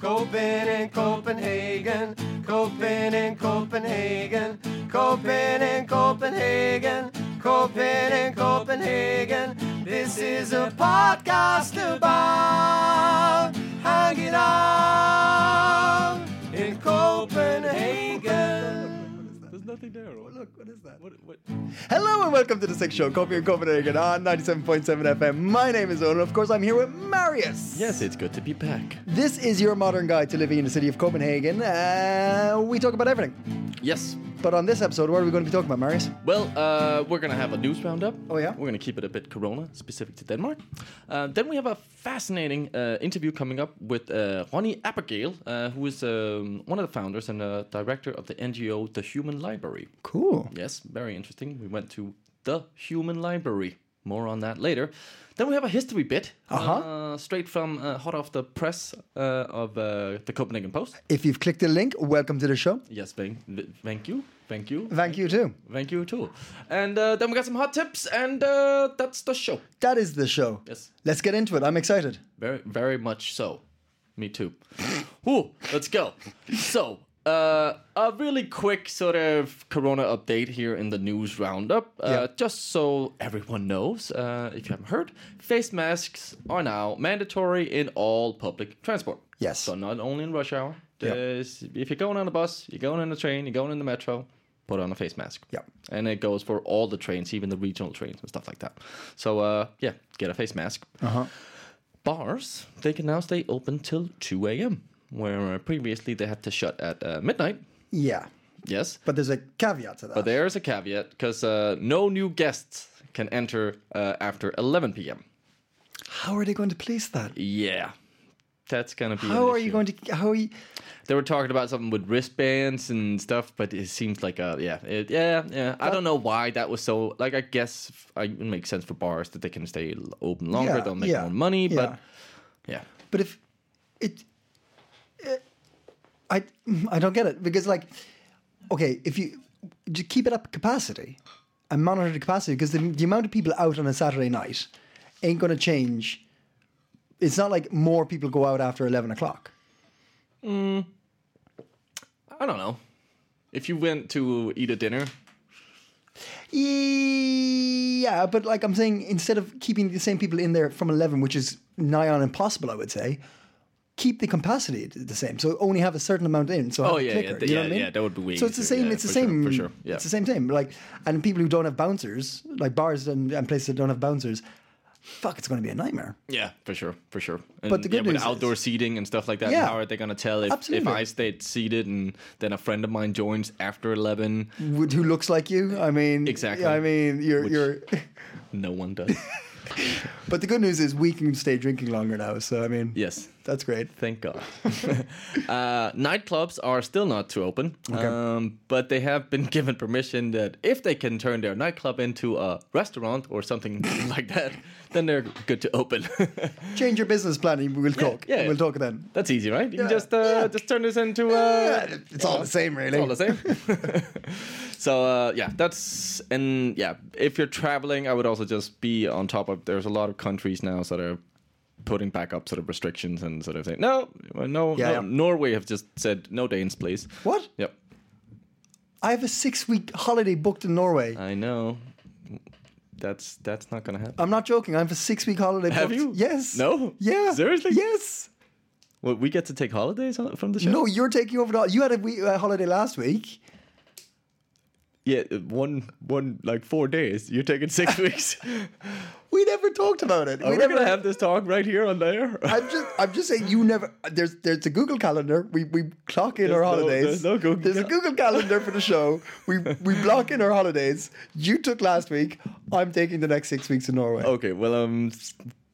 Copen in Copenhagen, Copen in Copenhagen, Copen in Copenhagen, Copen in Copenhagen. This is a podcast about hanging out in Copenhagen. There's nothing there. Look, what is that? What, what? Hello and welcome to the Six Show, Coffee in Copenhagen on 97.7 FM. My name is Owen. Of course, I'm here with Marius. Yes, it's good to be back. This is your modern guide to living in the city of Copenhagen. Uh, we talk about everything. Yes. But on this episode, what are we going to be talking about, Marius? Well, uh, we're going to have a news roundup. Oh, yeah? We're going to keep it a bit Corona specific to Denmark. Uh, then we have a fascinating uh, interview coming up with uh, Ronni Abergel, uh, who is um, one of the founders and uh, director of the NGO The Human Library. Cool. Yes, very interesting. We went to the Human Library. More on that later. Then we have a history bit, Uh-huh. uh, straight from uh, hot off the press uh, of uh, the Copenhagen Post. If you've clicked the link, welcome to the show. Yes, thank, thank you, thank you, Thank you, too. thank you too. And uh, then we got some hot tips, and uh, that's the show. That is the show. Yes. Let's get into it. I'm excited. Very, very much so. Me too. Whew, let's go. So, uh, a really quick sort of Corona update here in the news roundup. Uh, Yeah. Just so everyone knows, uh, if you haven't heard, face masks are now mandatory in all public transport. Yes. So not only in rush hour. There's- If you're going on a bus, you're going on a train, you're going in the metro, put on a face mask. Yeah. And it goes for all the trains, even the regional trains and stuff like that. So, uh, yeah, get a face mask. Uh-huh. Bars, they can now stay open till 2 a.m., where uh, previously they had to shut at uh, midnight. Yeah. Yes. But there's a caveat to that. But there's a caveat because uh, no new guests can enter uh, after 11 p.m. How are they going to police that? Yeah. That's going to be. How are you going to... How are you... They were talking about something with wristbands and stuff, but it seems like a yeah, it, yeah, yeah. I don't know why that was so. Like, I guess I, it makes sense for bars that they can stay open longer, Yeah, they'll make yeah, more money, yeah. but yeah, But if it, I I don't get it because like, okay, if you just keep it up capacity and monitor the capacity because the, the amount of people out on a Saturday night ain't going to change. It's not like more people go out after eleven o'clock. Mm. I don't know. If you went to eat a dinner, Yeah, but like I'm saying, instead of keeping the same people in there from eleven, which is nigh on impossible, I would say. Keep the capacity the same, so only have a certain amount in. So Oh, yeah, clicker, yeah, you know yeah, what I mean? yeah, that would be weird. So it's the same. yeah, it's the for sure, same. for sure, yeah. It's the same thing. Like, and people who don't have bouncers, like bars and, and places that don't have bouncers, fuck, it's going to be a nightmare. yeah, for sure, for sure. And, But the good yeah, with news is- outdoor seating and stuff like that, Yeah. how are they going to tell if, if I stayed seated and then a friend of mine joins after eleven? Would- Who looks like you? I mean, Exactly. I mean, you're Which- you're. No one does. But the good news is we can stay drinking longer now. So I mean, yes, that's great. Thank God. uh, nightclubs are still not to open, um, but they have been given permission that if they can turn their nightclub into a restaurant or something like that, then they're good to open. Change your business plan. and We'll talk. yeah. We'll talk then. That's easy, right? You Yeah, can just uh, yeah. just turn this into. Uh, Yeah, it's all the same, really. It's all the same. so uh, yeah, that's and yeah. If you're traveling, I would also just be on top of. There's a lot of countries now that are putting back up sort of restrictions and sort of saying no, no, Yeah, no. yeah. Norway have just said no Danes, please. What? Yep, I have a six-week holiday booked in Norway. I know. That's that's not gonna happen. I'm not joking. I have a six-week holiday. Have booked. you? Yes. No? Yeah. Seriously? Yes. Well, we get to take holidays on- from the show. No, you're taking over. The, you had a wee, uh, holiday last week. Yeah, one one like four days. You're taking six weeks. We never talked about it. Are we, never gonna have this talk right here on there? I'm just, I'm just saying. You never. There's, there's a Google calendar. We, we clock in our no- holidays. there's no Google There's a Google calendar for the show. We, we block in our holidays. You took last week. I'm taking the next six weeks in Norway. Okay, well, I'm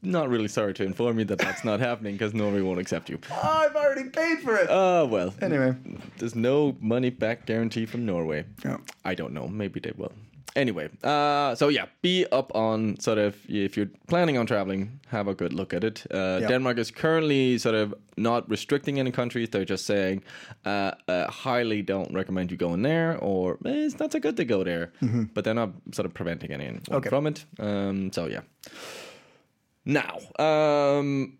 not really sorry to inform you that that's not happening because Norway won't accept you. I've already paid for it. Oh well. Anyway. there's no money back guarantee from Norway. Yeah. I don't know. Maybe they will. Anyway, uh, so yeah, be up on sort of if you're planning on traveling, have a good look at it. Uh. Denmark is currently sort of not restricting any countries. They're just saying, uh, uh, highly don't recommend you going there, or eh, it's not so good to go there. But they're not sort of preventing anyone Mm-hmm. Okay. from it. Um, so yeah. Now, um,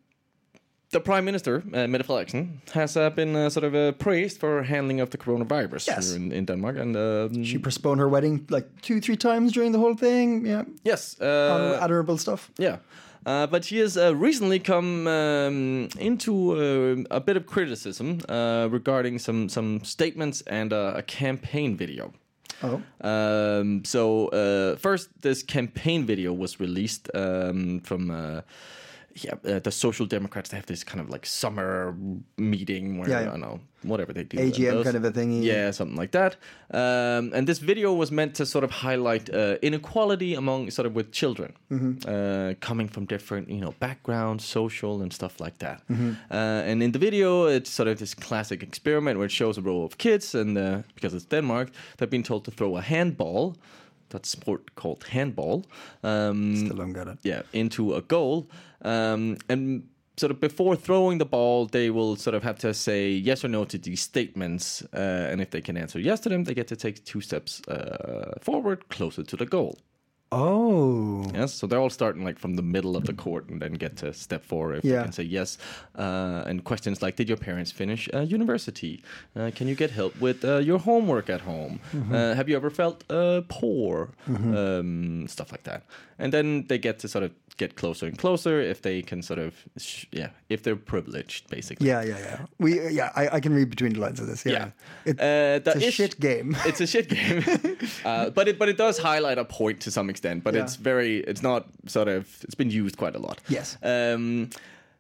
the Prime Minister, uh, Mette Frederiksen, has uh, been uh, sort of uh, praised for her handling of the coronavirus Yes. here in, in Denmark. And um, She postponed her wedding like two, three times during the whole thing. Yeah. yes, uh, Admirable stuff. yeah. Uh, but she has uh, recently come um, into uh, a bit of criticism uh, regarding some some statements and uh, a campaign video. Oh. Um, so uh, first, this campaign video was released um, from. Yeah, uh, the Social Democrats they have this kind of like summer meeting where Yeah. I don't know whatever they do. AGM Those- kind of a thingy. Yeah, something like that. Um, and this video was meant to sort of highlight uh, inequality among sort of with children Mm-hmm. uh, coming from different you know backgrounds, social and stuff like that. Mm-hmm. Uh, and in the video, it's sort of this classic experiment where it shows a row of kids, and uh, because it's Denmark, they've been told to throw a handball. That sport called handball. Um, Still don't get it. yeah, into a goal. Um, and sort of before throwing the ball, they will sort of have to say yes or no to these statements. Uh, and if they can answer yes to them, they get to take two steps uh, forward, closer to the goal. Oh. Yes, so they're all starting like from the middle of the court and then get to step four if Yeah. they can say yes. Uh, and questions like, did your parents finish uh, university? Uh, can you get help with uh, your homework at home? Mm-hmm. Uh, have you ever felt uh, poor? Um, stuff like that. And then they get to sort of get closer and closer if they can sort of, sh- yeah, if they're privileged, basically. Yeah, yeah, yeah. We, uh, yeah, I, I can read between the lines of this. Yeah, Yeah. It, Uh, it's a shit game. it's a shit game, uh, but it but it does highlight a point to some extent. But Yeah. it's very it's not sort of it's been used quite a lot. Yes. Um,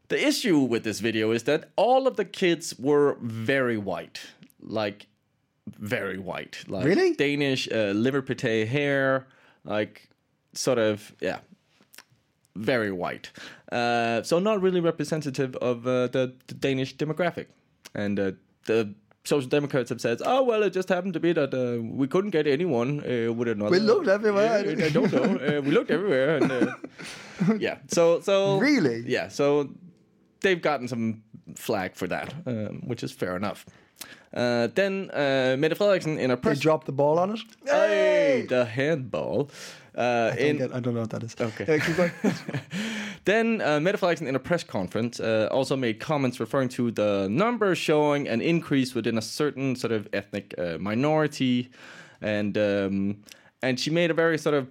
the issue with this video is that all of the kids were very white, like very white, like Really? Danish uh, liver pate hair, like sort of yeah, very white. Uh, so not really representative of uh, the, the Danish demographic, and uh, the. Social Democrats have said, "Oh well, it just happened to be that uh, we couldn't get anyone uh, with another." We looked everywhere. I don't know. Uh, we looked everywhere, and uh, yeah. So so Really? yeah. So they've gotten some flag for that, um, which is fair enough. Uh, then uh, Mette Frederiksen in a They press dropped the ball on it. Hey, the handball. Uh, I, don't in, get, I don't know what that is. Okay. Going. then uh, Frederiksen in a press conference uh, also made comments referring to the numbers showing an increase within a certain sort of ethnic uh, minority, and um, and she made a very sort of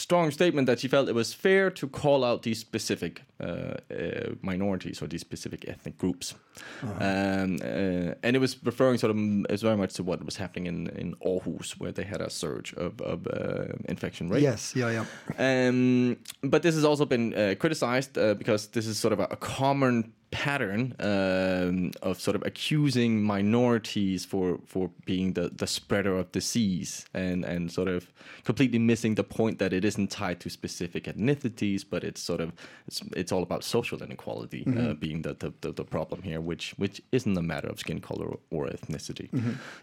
strong statement that she felt it was fair to call out these specific uh, uh, minorities or these specific ethnic groups, um, uh, and it was referring sort of as very much to what was happening in in Aarhus where they had a surge of, of uh, infection rate. yes, yeah, yeah. Um, but this has also been uh, criticized uh, because this is sort of a, a common pattern um, of sort of accusing minorities for for being the, the spreader of disease and and sort of completely missing the point that it isn't tied to specific ethnicities, but it's sort of it's, it's all about social inequality uh, being the, the, the, the problem here, which which isn't a matter of skin color or, or ethnicity.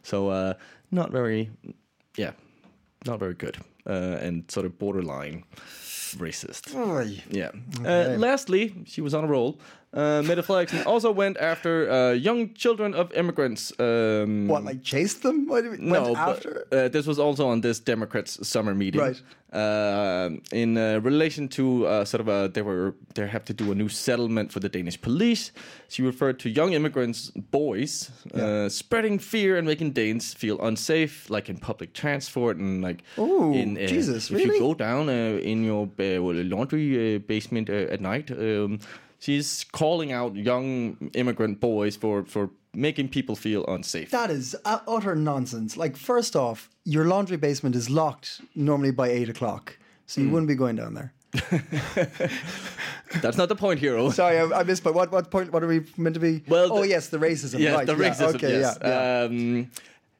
So uh, not very, yeah, not very good, uh, and sort of borderline racist. Oy. Yeah. Uh, lastly, she was on a roll. Uh, Mette Frederiksen also went after uh, young children of immigrants. Um, What, like chased them? What, went no, after? but uh, this was also on this Democrats' summer meeting, Right. Uh, in uh, relation to uh, sort of a they were they have to do a new settlement for the Danish police. She referred to young immigrants, boys, uh, spreading fear and making Danes feel unsafe, like in public transport and like Ooh, in Jesus, if really? you go down uh, in your laundry uh, basement uh, at night. Um, she's calling out young immigrant boys for for making people feel unsafe. That is uh, utter nonsense. Like, first off, your laundry basement is locked normally by eight o'clock, so you wouldn't be going down there. That's not the point, hero. Sorry, I, I missed. But what what point? What are we meant to be? Well, oh the- yes, the racism. yeah, right, the yeah, racism. Okay, yes. yeah, yeah. Um,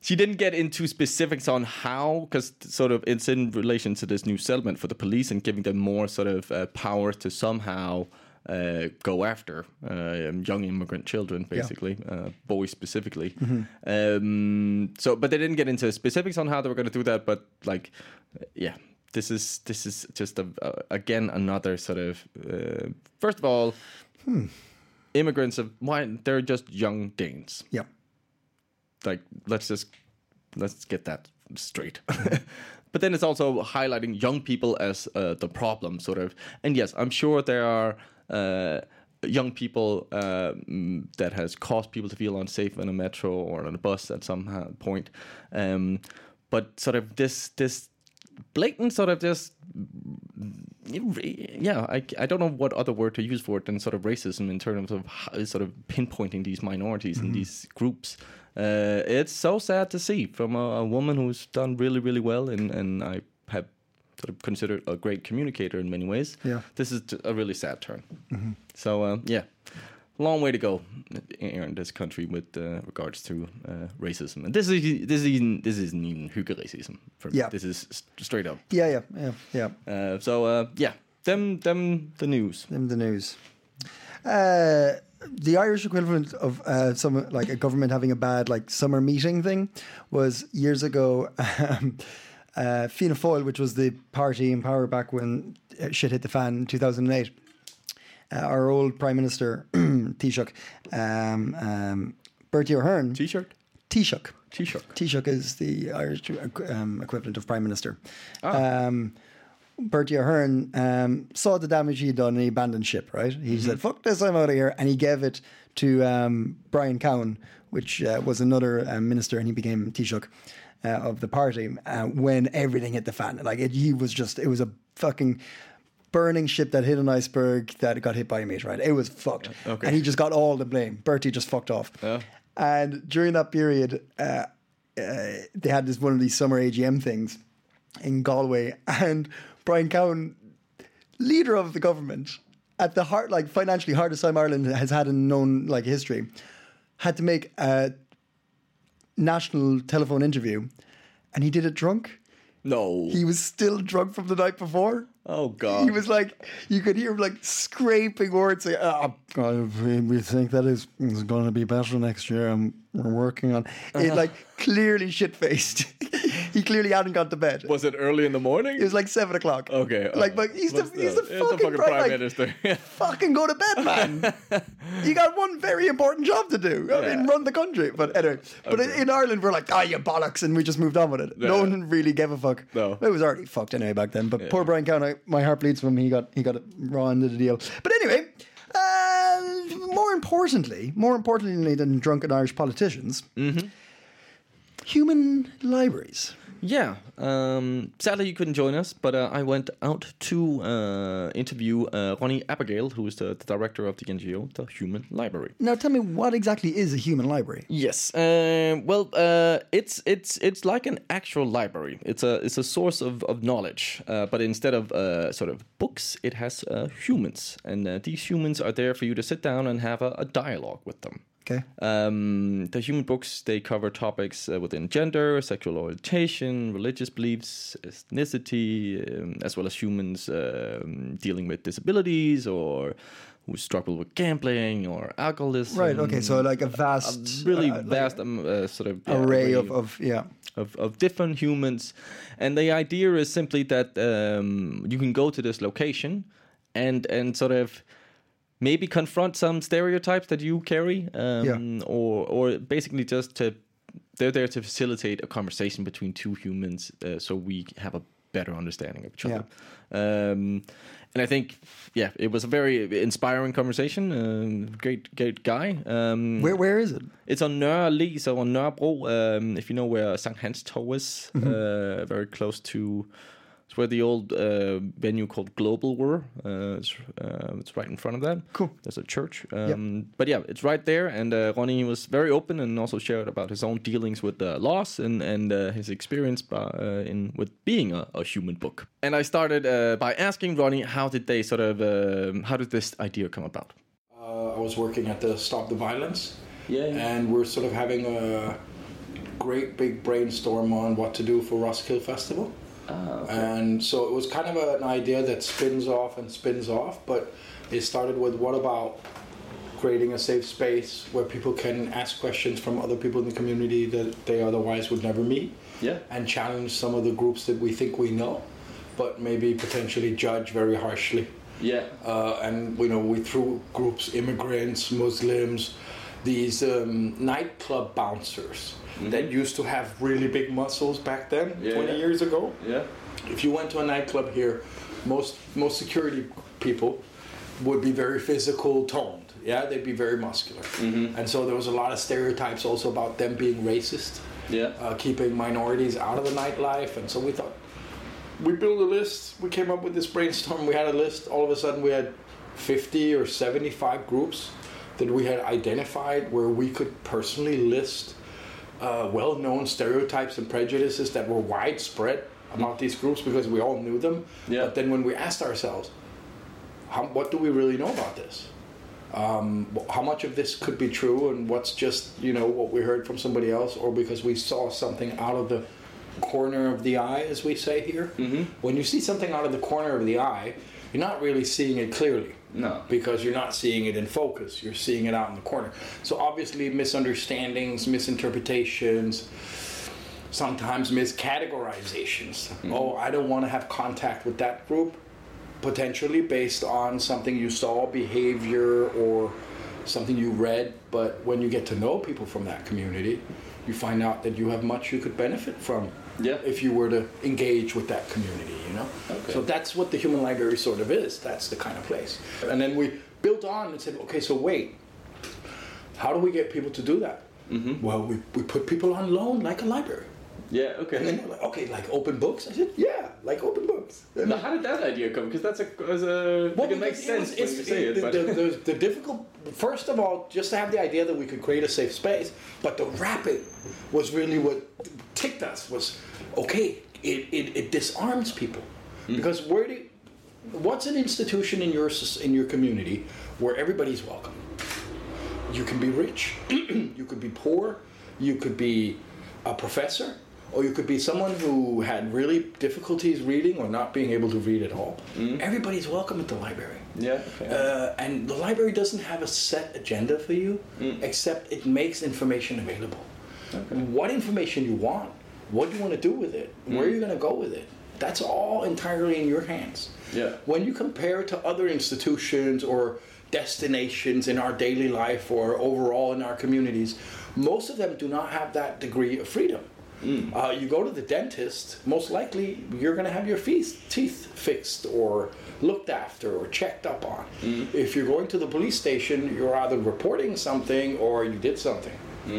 she didn't get into specifics on how, because sort of it's in relation to this new settlement for the police and giving them more sort of uh, power to somehow uh, go after uh, young immigrant children, basically, uh, boys specifically. Um, so, but they didn't get into specifics on how they were going to do that. But like, uh, yeah, this is this is just a, uh, again another sort of uh, first of all, immigrants of why they're just young Danes Yeah. like let's just let's get that straight but then it's also highlighting young people as uh, the problem sort of and yes i'm sure there are young people uh, mm, that has caused people to feel unsafe in a metro or on a bus at some uh, point. Um, but sort of this this blatant sort of just yeah I, I don't know what other word to use for it than sort of racism in terms of how, sort of pinpointing these minorities and these groups. Uh, it's so sad to see from a, a woman who's done really really well and, and i have sort of considered a great communicator in many ways Yeah. this is a really sad turn so uh, yeah long way to go in in this country with uh, regards to uh, racism and this is this is even, this isn't even hygge racism for me Yeah. this is straight up Yeah, yeah, yeah, yeah. uh, so uh, yeah, them them the news. Them the news. Uh, the Irish equivalent of uh, some like a government having a bad like summer meeting thing was years ago. Um, uh, Fianna Fáil, which was the party in power back when uh, shit hit the fan in two thousand and eight. Uh, our old Prime Minister Taoiseach, um, um, Bertie Ahern, T-shirt, Taoiseach, T-shirt. Taoiseach is the Irish um, equivalent of Prime Minister. Um, Bertie Ahern um, saw the damage he'd done and he abandoned ship, right? He said, fuck this, I'm out of here. And he gave it to um, Brian Cowen, which uh, was another um, minister, and he became Taoiseach uh, of the party uh, when everything hit the fan. Like, it, he was just, it was a fucking burning ship that hit an iceberg that got hit by a meteorite. It was fucked. Okay. And he just got all the blame. Bertie just fucked off. And during that period, uh, uh, they had this one of these summer AGM things in Galway, and Brian Cowen, leader of the government, at the heart, like financially hardest time Ireland has had in known like history, had to make a national telephone interview, and he did it drunk. No. He was still drunk from the night before. oh God. He was like, you could hear him like scraping words. Like, oh, God, we- think that is, is going to be better next year, and we're working on it. Like clearly shit faced. he clearly hadn't gone to bed. Was it early in the morning? It was like seven o'clock. okay. Like, but he's the he's the fucking, fucking pri- prime like, minister. Fucking go to bed, man. you got one very important job to do. I mean, Yeah. run the country. But anyway, but in, in Ireland, we're like, ah, you bollocks, and we just moved on with it. No one really gave a fuck. No. it was already fucked anyway back then. But poor Brian Cowen, my heart bleeds for him. He got he got it raw into the deal. But anyway. Uh, more importantly, more importantly than drunken Irish politicians, Mm-hmm. human libraries. Yeah. Um, sadly, you couldn't join us, but uh, I went out to uh, interview uh, Ronni Abergel, who is the, the director of the NGO, the Human Library. Now, tell me, what exactly is a human library? Yes. Um well, uh, it's it's it's like an actual library. It's a it's a source of of knowledge, uh, but instead of uh, sort of books, it has uh, humans, and uh, these humans are there for you to sit down and have a, a dialogue with them. Okay. Um, the human books they cover topics uh, within gender, sexual orientation, religious beliefs, ethnicity, um, as well as humans um, dealing with disabilities or who struggle with gambling or alcoholism. Right. Okay. So like a a vast, really uh, like vast um, uh, sort of yeah, array of, of yeah. of, of different humans. And the idea is simply that um, you can go to this location and and sort of maybe confront some stereotypes that you carry, um, Yeah. or or basically just to they're there to facilitate a conversation between two humans, uh, so we have a better understanding of each other. Um, and I think, yeah, it was a very inspiring conversation. Um, great, great guy. Um, Where where is it? it's on Nørre so on Nørrebro. Um, if you know where St. Hans Torv is, Mm-hmm. uh, very close to. It's where the old uh, venue called Global were. Uh, it's, uh, it's right in front of that. Cool. There's a church. Um, But yeah, it's right there. And uh, Ronni was very open and also shared about his own dealings with uh, loss and and uh, his experience by, uh, in with being a, a human book. And I started uh, by asking Ronni, how did they sort of, um, how did this idea come about? Uh, I was working at the Stop the Violence. Yeah. And we're sort of having a great big brainstorm on what to do for Roskilde Festival. And so it was kind of an idea that spins off and spins off, but it started with what about creating a safe space where people can ask questions from other people in the community that they otherwise would never meet Yeah. and challenge some of the groups that we think we know, but maybe potentially judge very harshly. Yeah. Uh, and you know, we threw groups, immigrants, Muslims, these um, nightclub bouncers that used to have really big muscles back then, Mm-hmm. Yeah, 20 yeah. years ago. Yeah. If you went to a nightclub here, most most security people would be very physical toned. Yeah, they'd be very muscular, Mm-hmm. and so there was a lot of stereotypes also about them being racist Yeah. uh, keeping minorities out of the nightlife. And so we thought, we built a list. We came up with this brainstorm. We had a list. All of a sudden, we had 50 or 75 groups that we had identified where we could personally list uh, well known stereotypes and prejudices that were widespread about these groups because we all knew them. Yeah. But then when we asked ourselves, how, what do we really know about this? um, how much of this could be true and what's just you know what we heard from somebody else or because we saw something out of the corner of the eye as we say here mm-hmm. when you see something out of the corner of the eye you're not really seeing it clearly No. because you're not seeing it in focus. You're seeing it out in the corner. So obviously misunderstandings misinterpretations sometimes miscategorizations. Mm-hmm. Oh i don't want to have contact with that group potentially based on something you saw, behavior, or something you read. But when you get to know people from that community, you find out that you have much you could benefit from Yeah. if you were to engage with that community, you know? Okay. So that's what the human library sort of is. That's the kind of place. And then we built on and said, okay, so wait, how do we get people to do that? Mm-hmm. Well, we, we put people on loan like a library. Yeah. Okay. And then they're like, okay, like open books? I said, yeah, like open books. Now, how did that idea come? Because that's a, that's a like it makes sense was- when you say it. the, the, the, the difficult, first of all, just to have the idea that we could create a safe space, but to wrap it was really what ticked us. Was okay, it, it, it disarms people hmm. because where do, what's an institution in your in your community where everybody's welcome? You can be rich, you could be poor, you could be a professor, or you could be someone who had really difficulties reading or not being able to read at all. Mm-hmm. Everybody's welcome at the library. yeah. Okay. Uh, and the library doesn't have a set agenda for you, mm. except it makes information available. What information you want, what you want to do with it, mm. where you're going to go with it, that's all entirely in your hands. Yeah. When you compare to other institutions or destinations in our daily life or overall in our communities, most of them do not have that degree of freedom. Uh, you go to the dentist, most likely you're going to have your fees, teeth fixed or looked after or checked up on. If you're going to the police station, you're either reporting something or you did something.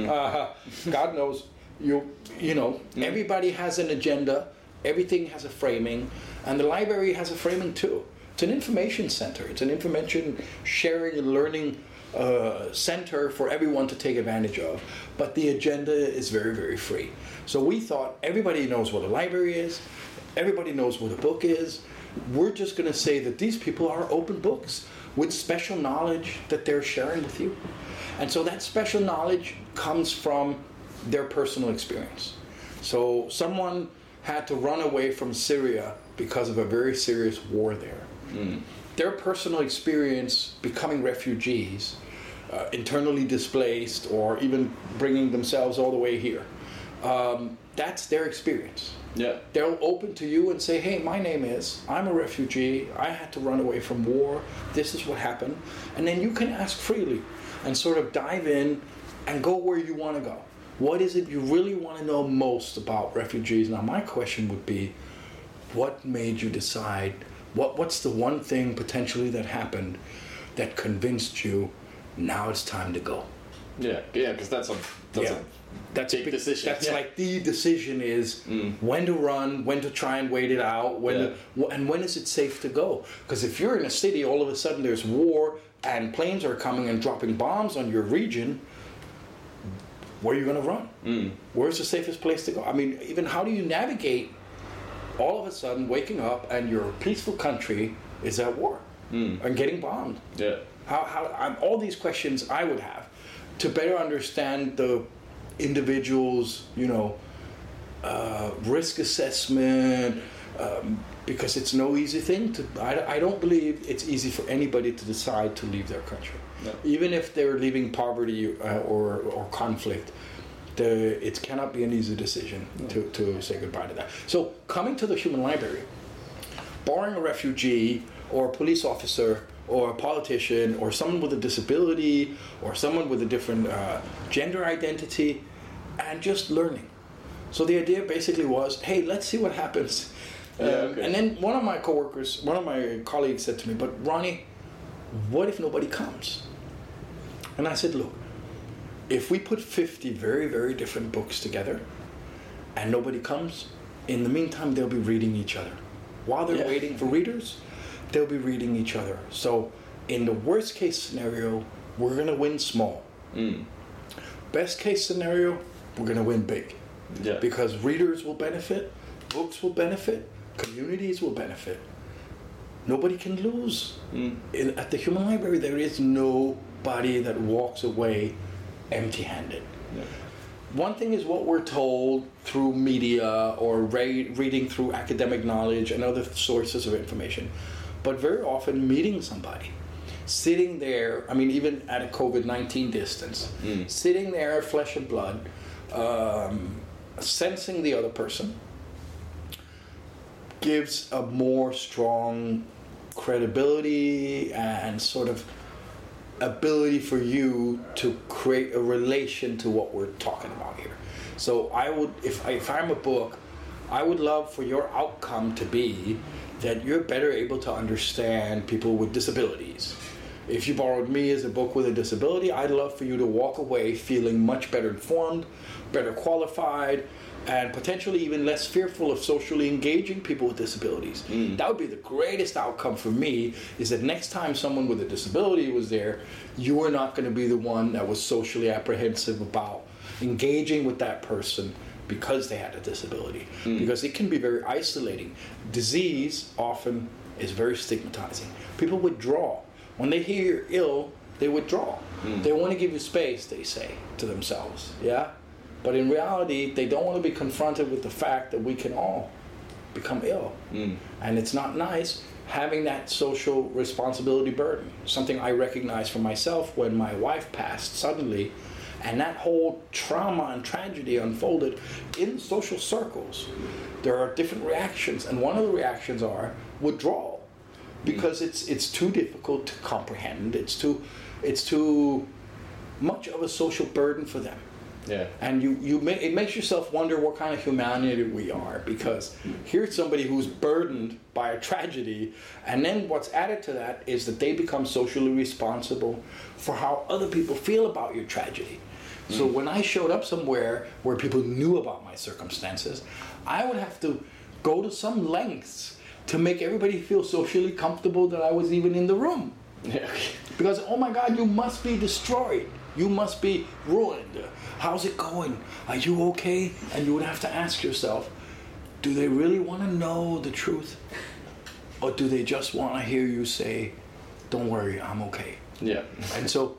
Uh, God knows you. You know, everybody has an agenda. Everything has a framing, and the library has a framing too. It's an information center. It's an information sharing and learning uh, center for everyone to take advantage of. But the agenda is very, very free. So we thought everybody knows what a library is, everybody knows what a book is. We're just going to say that these people are open books with special knowledge that they're sharing with you. And so that special knowledge comes from their personal experience. So someone had to run away from Syria because of a very serious war there their personal experience becoming refugees, uh, internally displaced, or even bringing themselves all the way here. Um, that's their experience. yeah. They'll open to you and say, Hey, my name is, I'm a refugee, I had to run away from war, this is what happened. And then you can ask freely and sort of dive in and go where you want to go. What is it you really want to know most about refugees? Now, my question would be, what made you decide? What What's the one thing potentially that happened that convinced you now it's time to go? Yeah. Yeah. Because that's a that's Yeah. a That's big big- decision. That's Yeah. like the decision is mm. when to run, when to try and wait it out, when Yeah. to, and when is it safe to go? Because if you're in a city, all of a sudden there's war and planes are coming and dropping bombs on your region. Where are you going to run? Mm. Where's the safest place to go? I mean, even how do you navigate all of a sudden waking up and your peaceful country is at war and getting bombed? yeah. How, how, I'm, all these questions I would have to better understand the individual's, you know, uh, risk assessment, um, because it's no easy thing to. I, I don't believe it's easy for anybody to decide to leave their country, No. even if they're leaving poverty uh, or or conflict. The, it cannot be an easy decision to, to say goodbye to that. So, coming to the human library, barring a refugee or a police officer or a politician or someone with a disability or someone with a different uh, gender identity and just learning. So the idea basically was, hey, let's see what happens. Yeah, Um, okay. And then one of my coworkers, one of my colleagues said to me, but Ronni, what if nobody comes? And I said, look, if we put 50 very, very different books together and nobody comes, in the meantime, they'll be reading each other. While they're Yeah. waiting for readers, they'll be reading each other. So, in the worst case scenario, we're going to win small. Hmm. Best case scenario, we're going to win big. Yeah. Because readers will benefit, books will benefit, communities will benefit. Nobody can lose. Hmm. In, at the Human Library, there is nobody that walks away empty handed. One thing is what we're told through media or re- reading through academic knowledge and other sources of information, but very often meeting somebody, sitting there, I mean, even at a COVID 19 distance, sitting there, flesh and blood, um, sensing the other person, gives a more strong credibility and sort of ability for you to create a relation to what we're talking about here. So I would, if, I, if I'm a book, I would love for your outcome to be that you're better able to understand people with disabilities. If you borrowed me as a book with a disability, I'd love for you to walk away feeling much better informed, better qualified, and potentially even less fearful of socially engaging people with disabilities. Hmm. That would be the greatest outcome for me is that next time someone with a disability was there, you were not going to be the one that was socially apprehensive about engaging with that person because they had a disability. Hmm. Because it can be very isolating. Disease often is very stigmatizing. People withdraw. When they hear you're ill, they withdraw. Hmm. They want to give you space, they say to themselves. Yeah? But in reality, they don't want to be confronted with the fact that we can all become ill. Mm. And it's not nice having that social responsibility burden. Something I recognized for myself when my wife passed suddenly, and that whole trauma and tragedy unfolded in social circles. There are different reactions, and one of the reactions are withdrawal because it's it's too difficult to comprehend. It's too it's too much of a social burden for them Yeah. and you you ma- it makes yourself wonder what kind of humanity we are because here's somebody who's burdened by a tragedy and then what's added to that is that they become socially responsible for how other people feel about your tragedy so mm. when i showed up somewhere where people knew about my circumstances i would have to go to some lengths to make everybody feel socially comfortable that i was even in the room Yeah. because oh my God, you must be destroyed. You must be ruined. How's it going? Are you okay? And you would have to ask yourself, do they really want to know the truth, or do they just want to hear you say, "Don't worry, I'm okay"? Yeah. And so,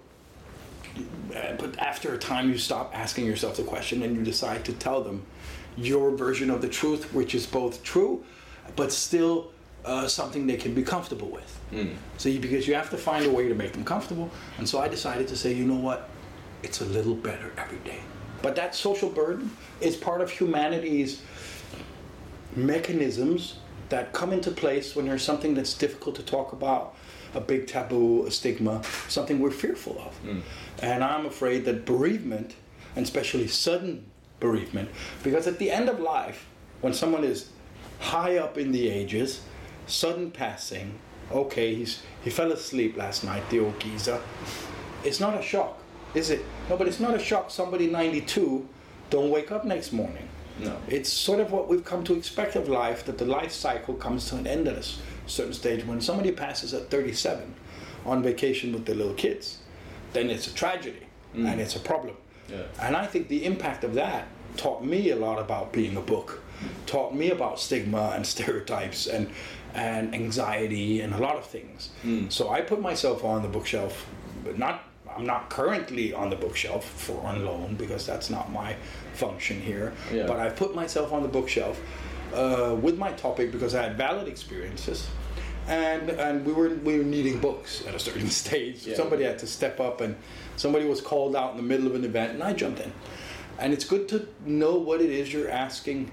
but after a time, you stop asking yourself the question and you decide to tell them your version of the truth, which is both true, but still uh, something they can be comfortable with. So, you, because you have to find a way to make them comfortable. And so I decided to say, you know what? It's a little better every day. But that social burden is part of humanity's mechanisms that come into place when there's something that's difficult to talk about a big taboo a stigma something we're fearful of. Hmm. And i'm afraid that bereavement and especially sudden bereavement because at the end of life when someone is high up in the ages sudden passing okay he's he fell asleep last night the old geezer it's not a shock is it no but it's not a shock somebody 92 don't wake up next morning No. it's sort of what we've come to expect of life that the life cycle comes to an end at a certain stage. When somebody passes at 37 on vacation with their little kids, then it's a tragedy mm. and it's a problem. Yeah. And I think the impact of that taught me a lot about being a book, taught me about stigma and stereotypes and and anxiety and a lot of things. Mm. So I put myself on the bookshelf, but not I'm not currently on the bookshelf for on loan because that's not my function here. Yeah. But I put myself on the bookshelf uh, with my topic because I had valid experiences, and and we were we were needing books at a certain stage. Yeah. Somebody had to step up, and somebody was called out in the middle of an event, and I jumped in. And it's good to know what it is you're asking,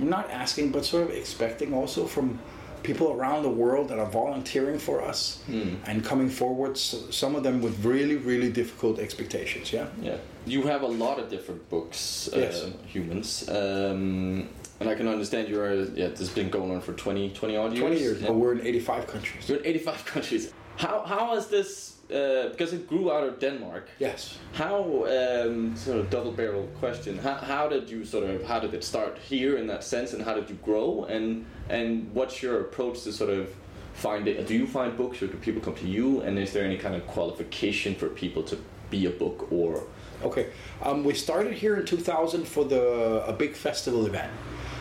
not asking, but sort of expecting also from people around the world that are volunteering for us and coming forward. Some of them with really really difficult expectations. Yeah. Yeah, you have a lot of different books, uh, humans, um, and I can understand you are. Yeah, this has been going on for 20, 20 odd years. 20 years, Yeah. but we're in 85 countries. You're in eighty-five countries. How how has this? Uh, because it grew out of Denmark. Yes. How um, sort of double barrel question? How, how did you sort of how did it start here in that sense, and how did you grow? And and what's your approach to sort of find it? Do you find books, or do people come to you? And is there any kind of qualification for people to be a book or? Okay. Um, we started here in 2000 for the a big festival event,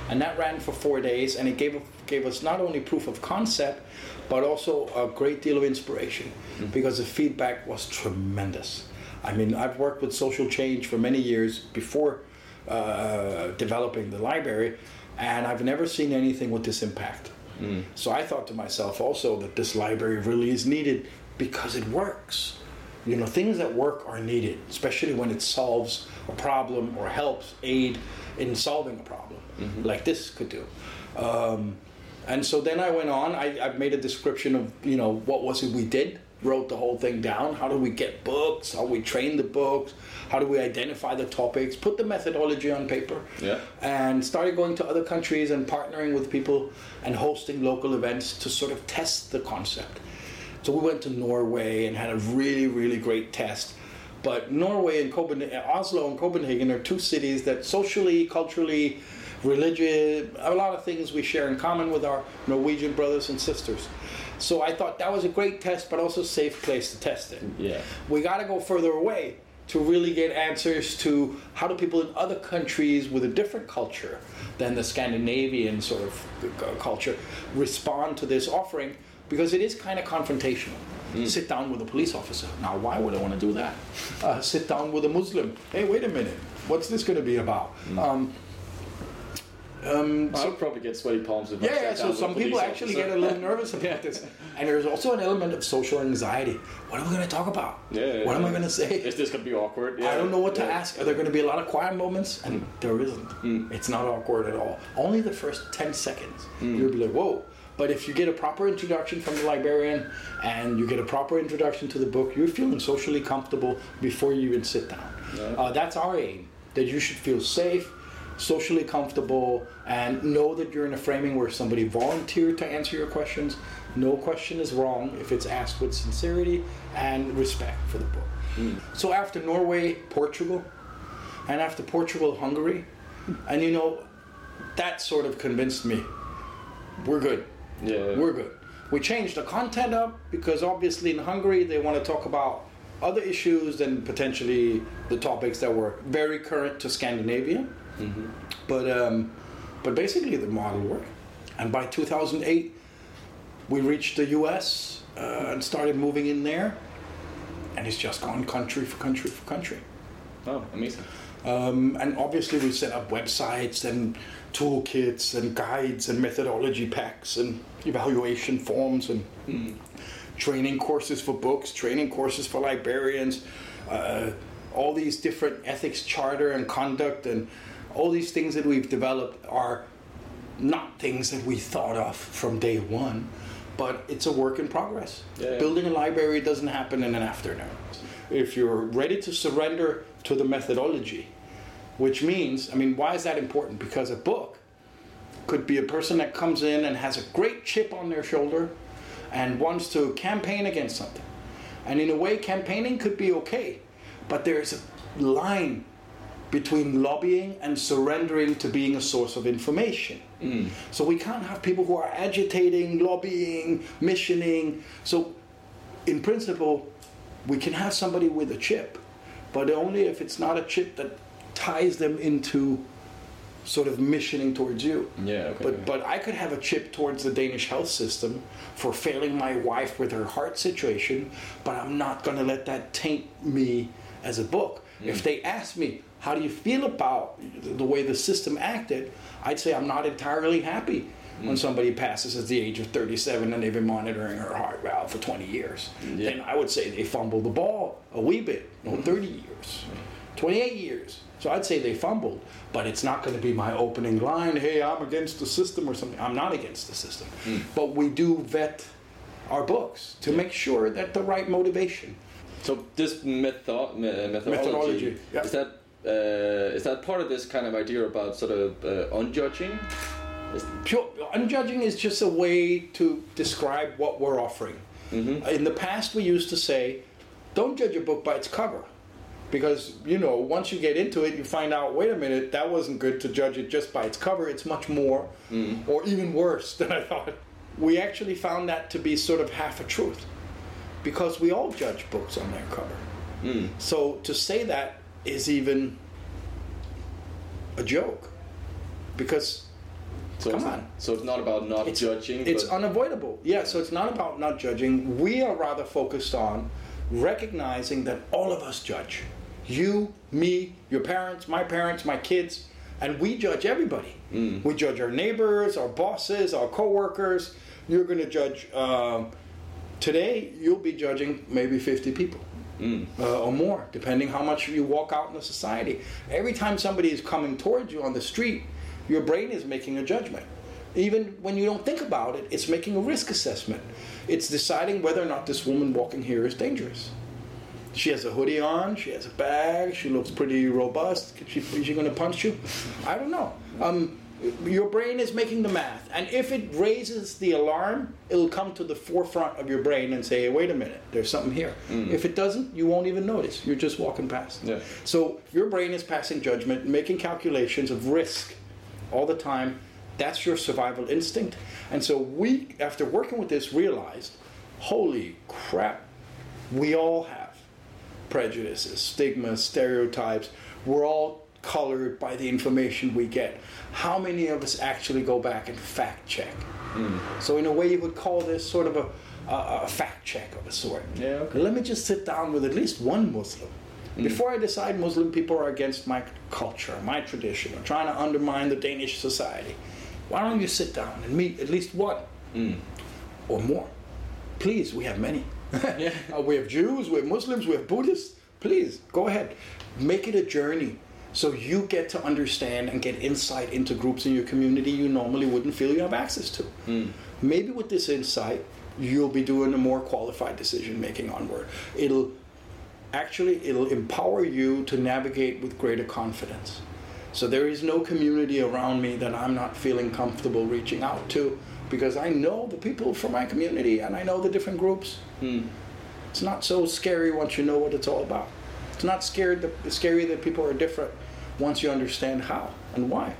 and that ran for four days, and it gave gave us not only proof of concept, but also a great deal of inspiration, because the feedback was tremendous. I mean, I've worked with social change for many years before uh, developing the library, and I've never seen anything with this impact. So I thought to myself also that this library really is needed because it works. You know, things that work are needed, especially when it solves a problem or helps aid in solving a problem, like this could do. Um, and so then I went on. I, I made a description of you know what was it we did, wrote the whole thing down. How do we get books? How we train the books? How do we identify the topics? Put the methodology on paper. Yeah. And started going to other countries and partnering with people and hosting local events to sort of test the concept. So we went to Norway and had a really, really great test. But Norway and Copenhagen, Oslo and Copenhagen are two cities that socially, culturally, religious, a lot of things we share in common with our Norwegian brothers and sisters. So I thought that was a great test, but also a safe place to test it. Yeah. We got to go further away to really get answers to how do people in other countries with a different culture than the Scandinavian sort of culture respond to this offering because it is kind of confrontational. Sit down with a police officer. Now, why would I want to do that? Uh, sit down with a Muslim. Hey, wait a minute. What's this going to be about? Um, um, I would probably get sweaty palms if yeah, yeah. So some people actually officer. get a little nervous about this, and there's also an element of social anxiety. What am I going to talk about? Yeah, yeah, what am yeah. I going to say? Is this gonna be awkward? I don't know what to ask. Are there going to be a lot of quiet moments? And there isn't. It's not awkward at all. Only the first 10 seconds. You'll be like, whoa. But if you get a proper introduction from the librarian and you get a proper introduction to the book, you're feeling socially comfortable before you even sit down. Uh, that's our aim. That you should feel safe, socially comfortable, and know that you're in a framing where somebody volunteered to answer your questions. No question is wrong if it's asked with sincerity and respect for the book. Hmm. So after Norway, Portugal, and after Portugal, Hungary, and you know, that sort of convinced me. We're good. Yeah. We're good. We changed the content up because obviously in Hungary they want to talk about other issues than potentially the topics that were very current to Scandinavia. But um, but basically the model worked. And by 2008, we reached the U.S. Uh, and started moving in there, and it's just gone country for country for country. Oh, amazing. Um, and obviously, we set up websites and toolkits and guides and methodology packs and evaluation forms and training courses for books, training courses for librarians, uh, all these different ethics charter and conduct and all these things that we've developed are not things that we thought of from day one, but it's a work in progress. Yeah, yeah. Building a library doesn't happen in an afternoon. If you're ready to surrender to the methodology, which means, I mean, why is that important? Because a book could be a person that comes in and has a great chip on their shoulder and wants to campaign against something. And in a way, campaigning could be okay, but there's a line between lobbying and surrendering to being a source of information. So we can't have people who are agitating, lobbying, missioning. So, in principle, we can have somebody with a chip, but only if it's not a chip that ties them into sort of missioning towards you. Yeah, okay, But okay. but I could have a chip towards the Danish health system for failing my wife with her heart situation, but I'm not going to let that taint me as a book. Hmm. If they ask me, how do you feel about the way the system acted? I'd say I'm not entirely happy when hmm. somebody passes at the age of 37 and they've been monitoring her heart valve for 20 years. Then I would say they fumbled the ball a wee bit. No, hmm. 30 years, 28 years. So I'd say they fumbled, but it's not going to be my opening line. Hey, I'm against the system or something. I'm not against the system, hmm. but we do vet our books to make sure that the right motivation. So this method, methodology, uh, Methodology, yeah. is that uh, is that part of this kind of idea about sort of uh, unjudging? Is- Pure, unjudging is just a way to describe what we're offering. In the past, we used to say, don't judge a book by its cover. Because, you know, once you get into it, you find out, wait a minute, that wasn't good to judge it just by its cover. It's much more, or even worse than I thought. We actually found that to be sort of half a truth. Because we all judge books on their cover. So to say that is even a joke. Because So Come on. So it's not about not it's, judging. It's unavoidable. Yeah, so it's not about not judging. We are rather focused on recognizing that all of us judge. You, me, your parents, my parents, my kids, and we judge everybody. We judge our neighbors, our bosses, our coworkers. You're going to judge. Um, today, you'll be judging maybe 50 people. Uh, or more, depending how much you walk out in the society. Every time somebody is coming towards you on the street, your brain is making a judgment. Even when you don't think about it, it's making a risk assessment. It's deciding whether or not this woman walking here is dangerous. She has a hoodie on, she has a bag, she looks pretty robust. Is she, is she going to punch you? I don't know. Um, your brain is making the math, and if it raises the alarm, it'll come to the forefront of your brain and say, hey, "Wait a minute, there's something here." Mm. If it doesn't, you won't even notice. You're just walking past. Yeah. So your brain is passing judgment, making calculations of risk all the time. That's your survival instinct. And so we, after working with this, realized, holy crap, we all have prejudices, stigmas, stereotypes. We're all colored by the information we get. How many of us actually go back and fact check? Hmm. So in a way, you would call this sort of a, a, a fact check of a sort. Yeah, okay. Let me just sit down with at least one Muslim. Hmm. Before I decide Muslim people are against my culture, my tradition, or trying to undermine the Danish society, why don't you sit down and meet at least one hmm. or more? Please, we have many. Uh, we have Jews, we have Muslims, we have Buddhists. Please, go ahead. Make it a journey so you get to understand and get insight into groups in your community you normally wouldn't feel you have access to. Hmm. Maybe with this insight, you'll be doing a more qualified decision making onward. It'll actually it'll empower you to navigate with greater confidence. So there is no community around me that I'm not feeling comfortable reaching out to because I know the people from my community and I know the different groups. Hmm. It's not so scary once you know what it's all about. It's not scared that, scary that people are different once you understand how and why.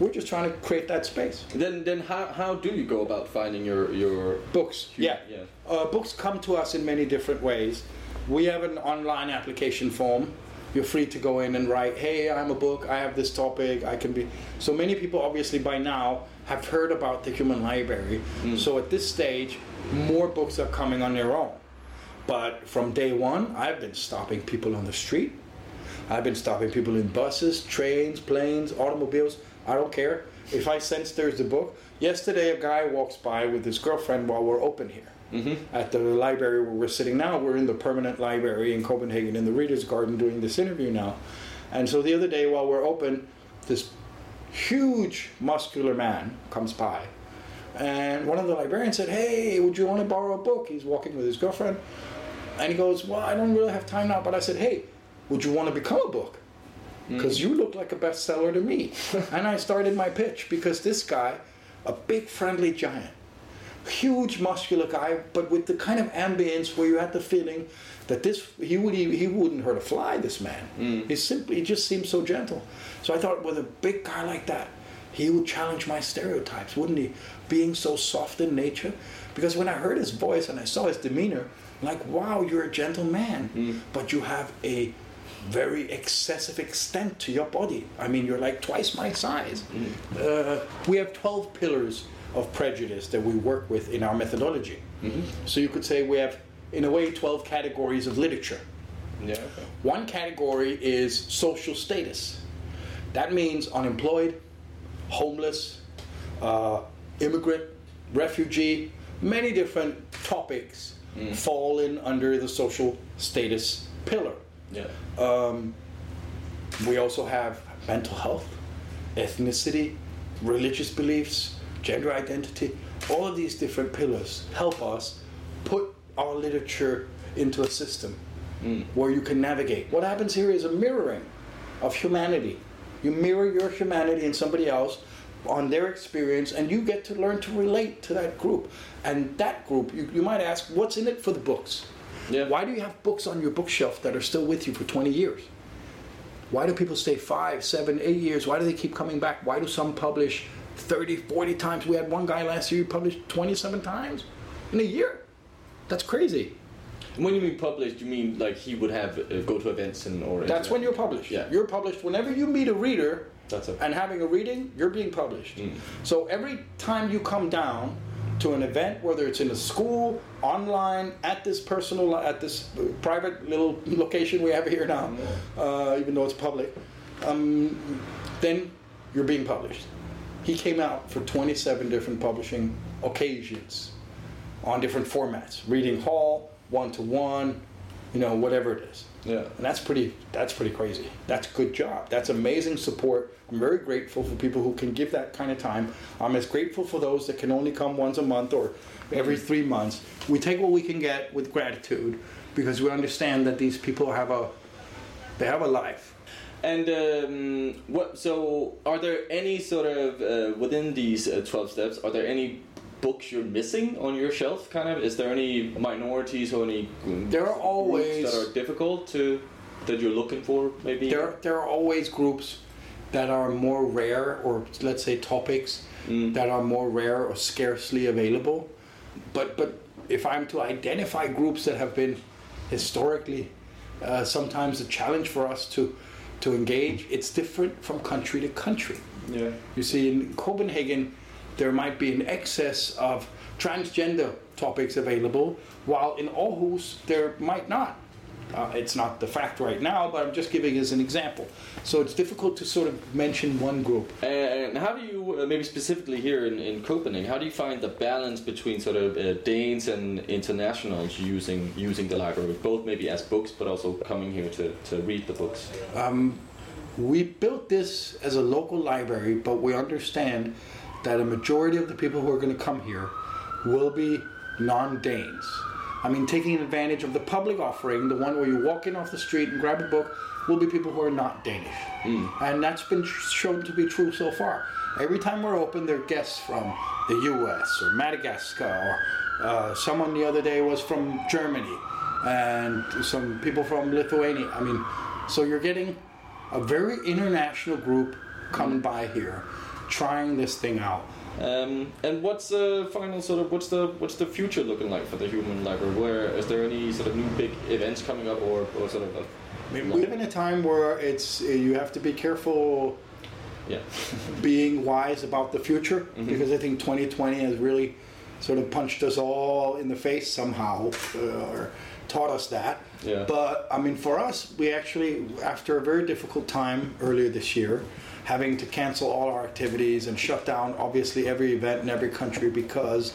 We're just trying to create that space. Then, then how, how do you go about finding your your Books, yeah. yeah. Uh, books come to us in many different ways. We have an online application form. You're free to go in and write, hey, I'm a book, I have this topic, I can be. So many people, obviously, by now have heard about the Human Library. So at this stage, more books are coming on their own. But from day one, I've been stopping people on the street. I've been stopping people in buses, trains, planes, automobiles. I don't care. If I sense there's a book. Yesterday, a guy walks by with his girlfriend while we're open here. Mm-hmm. At the library where we're sitting now, we're in the permanent library in Copenhagen in the Reader's Garden doing this interview now. And so the other day while we're open, this huge muscular man comes by. And one of the librarians said, Hey, would you want to borrow a book? He's walking with his girlfriend. And he goes, Well, I don't really have time now. But I said, Hey, would you want to become a book? Mm. Because you look like a bestseller to me. and I started my pitch because this guy, a big friendly giant, huge muscular guy, but with the kind of ambience where you had the feeling that this he would he wouldn't hurt a fly. This man, mm. he simply he just seemed so gentle. So I thought, with a big guy like that, he would challenge my stereotypes, wouldn't he? Being so soft in nature, because when I heard his voice and I saw his demeanor, like, wow, you're a gentle man, mm. but you have a very excessive extent to your body. I mean, you're like twice my size. Uh, we have 12 pillars of prejudice that we work with in our methodology. So you could say we have, in a way, 12 categories of literature. Yeah. Okay. One category is social status. That means unemployed, homeless, uh, immigrant, refugee, many different topics fall in under the social status pillar. Yeah. Um, we also have mental health, ethnicity, religious beliefs, gender identity. All of these different pillars help us put our literature into a system where you can navigate. What happens here is a mirroring of humanity. You mirror your humanity in somebody else on their experience, and you get to learn to relate to that group. And that group, you, you might ask, what's in it for the books? Yeah. Why do you have books on your bookshelf that are still with you for 20 years? Why do people stay five, seven, eight years? Why do they keep coming back? Why do some publish 30, 40 times? We had one guy last year who published 27 times in a year. That's crazy. When you mean published, you mean like he would have uh, go to events and or That's when you're published. Yeah. You're published whenever you meet a reader That's it. and having a reading, you're being published. So every time you come down to an event, whether it's in a school, online, at this personal, at this private little location we have here now, uh, even though it's public, um, then you're being published. He came out for 27 different publishing occasions on different formats, reading hall, one to one, you know, whatever it is. Yeah. And that's pretty that's pretty crazy. That's good job. That's amazing support. I'm very grateful for people who can give that kind of time. I'm as grateful for those that can only come once a month or every 3 months. We take what we can get with gratitude because we understand that these people have a they have a life. And um, what? So, are there any sort of uh, within these uh, twelve steps? Are there any books you're missing on your shelf? Kind of. Is there any minorities or any? There are groups always- that are difficult to that you're looking for. Maybe. There, there are always groups that are more rare, or let's say topics that are more rare or scarcely available. But, but if I'm to identify groups that have been historically uh, sometimes a challenge for us to, to engage, it's different from country to country. Yeah. You see, in Copenhagen, there might be an excess of transgender topics available, while in Aarhus, there might not. Uh, it's not the fact right now, but I'm just giving as an example. So it's difficult to sort of mention one group. And how do you, uh, maybe specifically here in, in Copenhagen, how do you find the balance between sort of uh, Danes and internationals using using the library, both maybe as books, but also coming here to, to read the books? We built this as a local library, but we understand that a majority of the people who are going to come here will be non Danes. I mean, taking advantage of the public offering, the one where you walk in off the street and grab a book, will be people who are not Danish. And that's been shown to be true so far. Every time we're open, there are guests from the US or Madagascar, or uh, someone the other day was from Germany, and some people from Lithuania. I mean, so you're getting a very international group coming by here, trying this thing out. Um, and what's the final sort of what's the what's the future looking like for the human library? Where is there any sort of new big events coming up, or, or sort of a, I mean, we live in a time where it's you have to be careful yeah being wise about the future because I think 2020 has really sort of punched us all in the face somehow uh, or taught us that. Yeah. But I mean, for us, we actually, after a very difficult time earlier this year, having to cancel all our activities and shut down obviously every event in every country because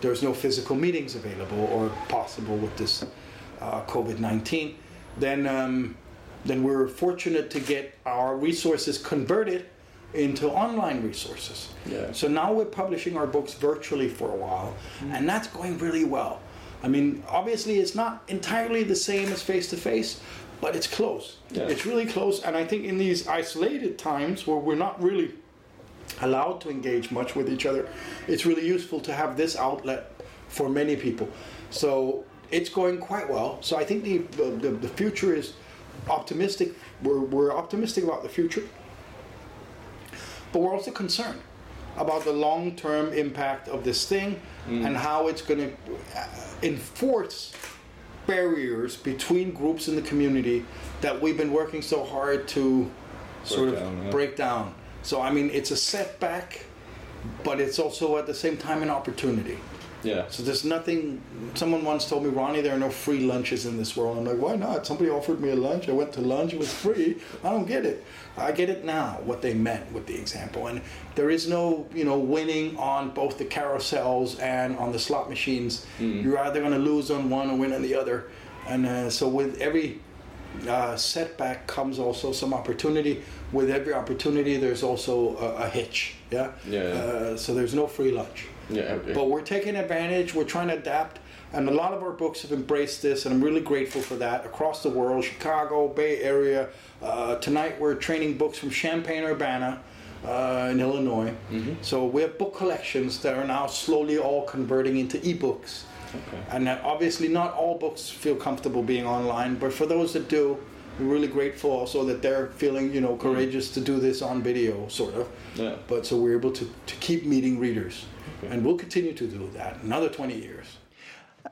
there's no physical meetings available or possible with this uh, COVID 19, then um, then we're fortunate to get our resources converted into online resources. Yeah. So now we're publishing our books virtually for a while, and that's going really well. I mean, obviously, it's not entirely the same as face to face, but it's close. Yeah. It's really close, and I think in these isolated times where we're not really allowed to engage much with each other, it's really useful to have this outlet for many people. So it's going quite well. So I think the the, the future is optimistic. We're, we're optimistic about the future, but we're also concerned about the long-term impact of this thing mm. and how it's going to uh, enforce barriers between groups in the community that we've been working so hard to sort of down, yeah. break down. So I mean, it's a setback, but it's also at the same time an opportunity. Yeah. So there's nothing. Someone once told me, Ronni, there are no free lunches in this world. I'm like, why not? Somebody offered me a lunch. I went to lunch. It was free. I don't get it. I get it now. What they meant with the example, and there is no, you know, winning on both the carousels and on the slot machines. You're either going to lose on one or win on the other. And uh, so with every uh, setback comes also some opportunity. With every opportunity, there's also a, a hitch. Yeah. Yeah. Uh, so there's no free lunch. Yeah, okay. But we're taking advantage. We're trying to adapt, and a lot of our books have embraced this, and I'm really grateful for that. Across the world, Chicago, Bay Area. Uh, tonight, we're training books from Champaign Urbana. Uh, in Illinois, so we have book collections that are now slowly all converting into ebooks. Okay. And that obviously, not all books feel comfortable being online, but for those that do, we're really grateful also that they're feeling, you know, courageous to do this on video, sort of. Yeah. But so we're able to, to keep meeting readers, and we'll continue to do that another 20 years.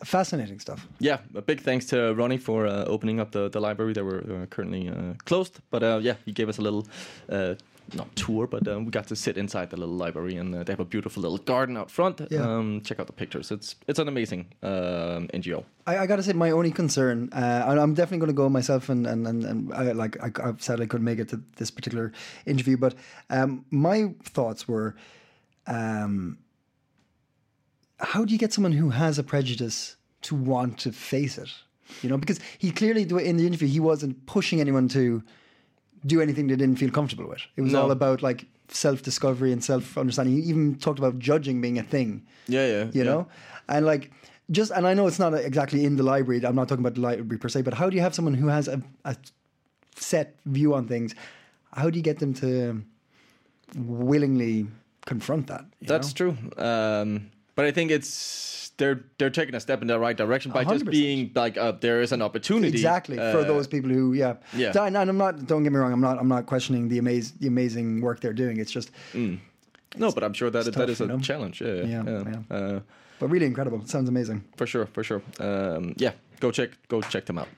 Fascinating stuff. yeah, a big thanks to Ronni for uh, opening up the, the library that were uh, currently uh, closed. But uh, yeah, he gave us a little, uh, not tour, but um, we got to sit inside the little library, and uh, they have a beautiful little garden out front. Yeah. Um, check out the pictures. It's it's an amazing um, NGO. I, I got to say, my only concern, uh, and I'm definitely going to go myself, and and and, and I, like I, I've said, I couldn't make it to this particular interview, but um, my thoughts were, um, how do you get someone who has a prejudice to want to face it? You know, because he clearly in the interview he wasn't pushing anyone to do anything they didn't feel comfortable with. It was No. all about like self discovery and self understanding. He even talked about judging being a thing Yeah, yeah. you know and like just and i know it's not exactly in the library i'm not talking about the library per se but how do you have someone who has a, a set view on things how do you get them to willingly confront that That's know? true. Um, but I think it's they're they're taking a step in the right direction by just 100%. being like uh, there is an opportunity exactly for uh, those people who yeah yeah. and i'm not don't get me wrong i'm not i'm not questioning the amazing the amazing work they're doing it's just No, but I'm sure that it's that is a know? challenge. Yeah, Yeah, Uh, but really incredible it sounds amazing for sure, for sure. Um, yeah, go check go check them out.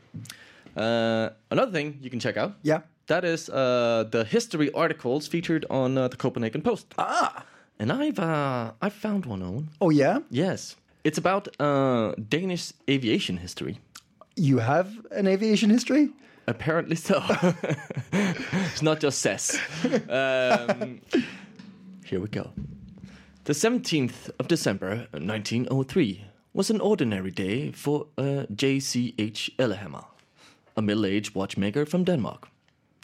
Uh, another thing you can check out. yeah That is uh, the history articles featured on uh, the Copenhagen Post. ah And I've uh, I found one on. oh yeah Yes, it's about uh, Danish aviation history. you have an aviation history Apparently so. it's not just says. Um, here we go. The 17th of December, 1903, was an ordinary day for uh, J.C.H. Ellehammer, a middle aged watchmaker from Denmark.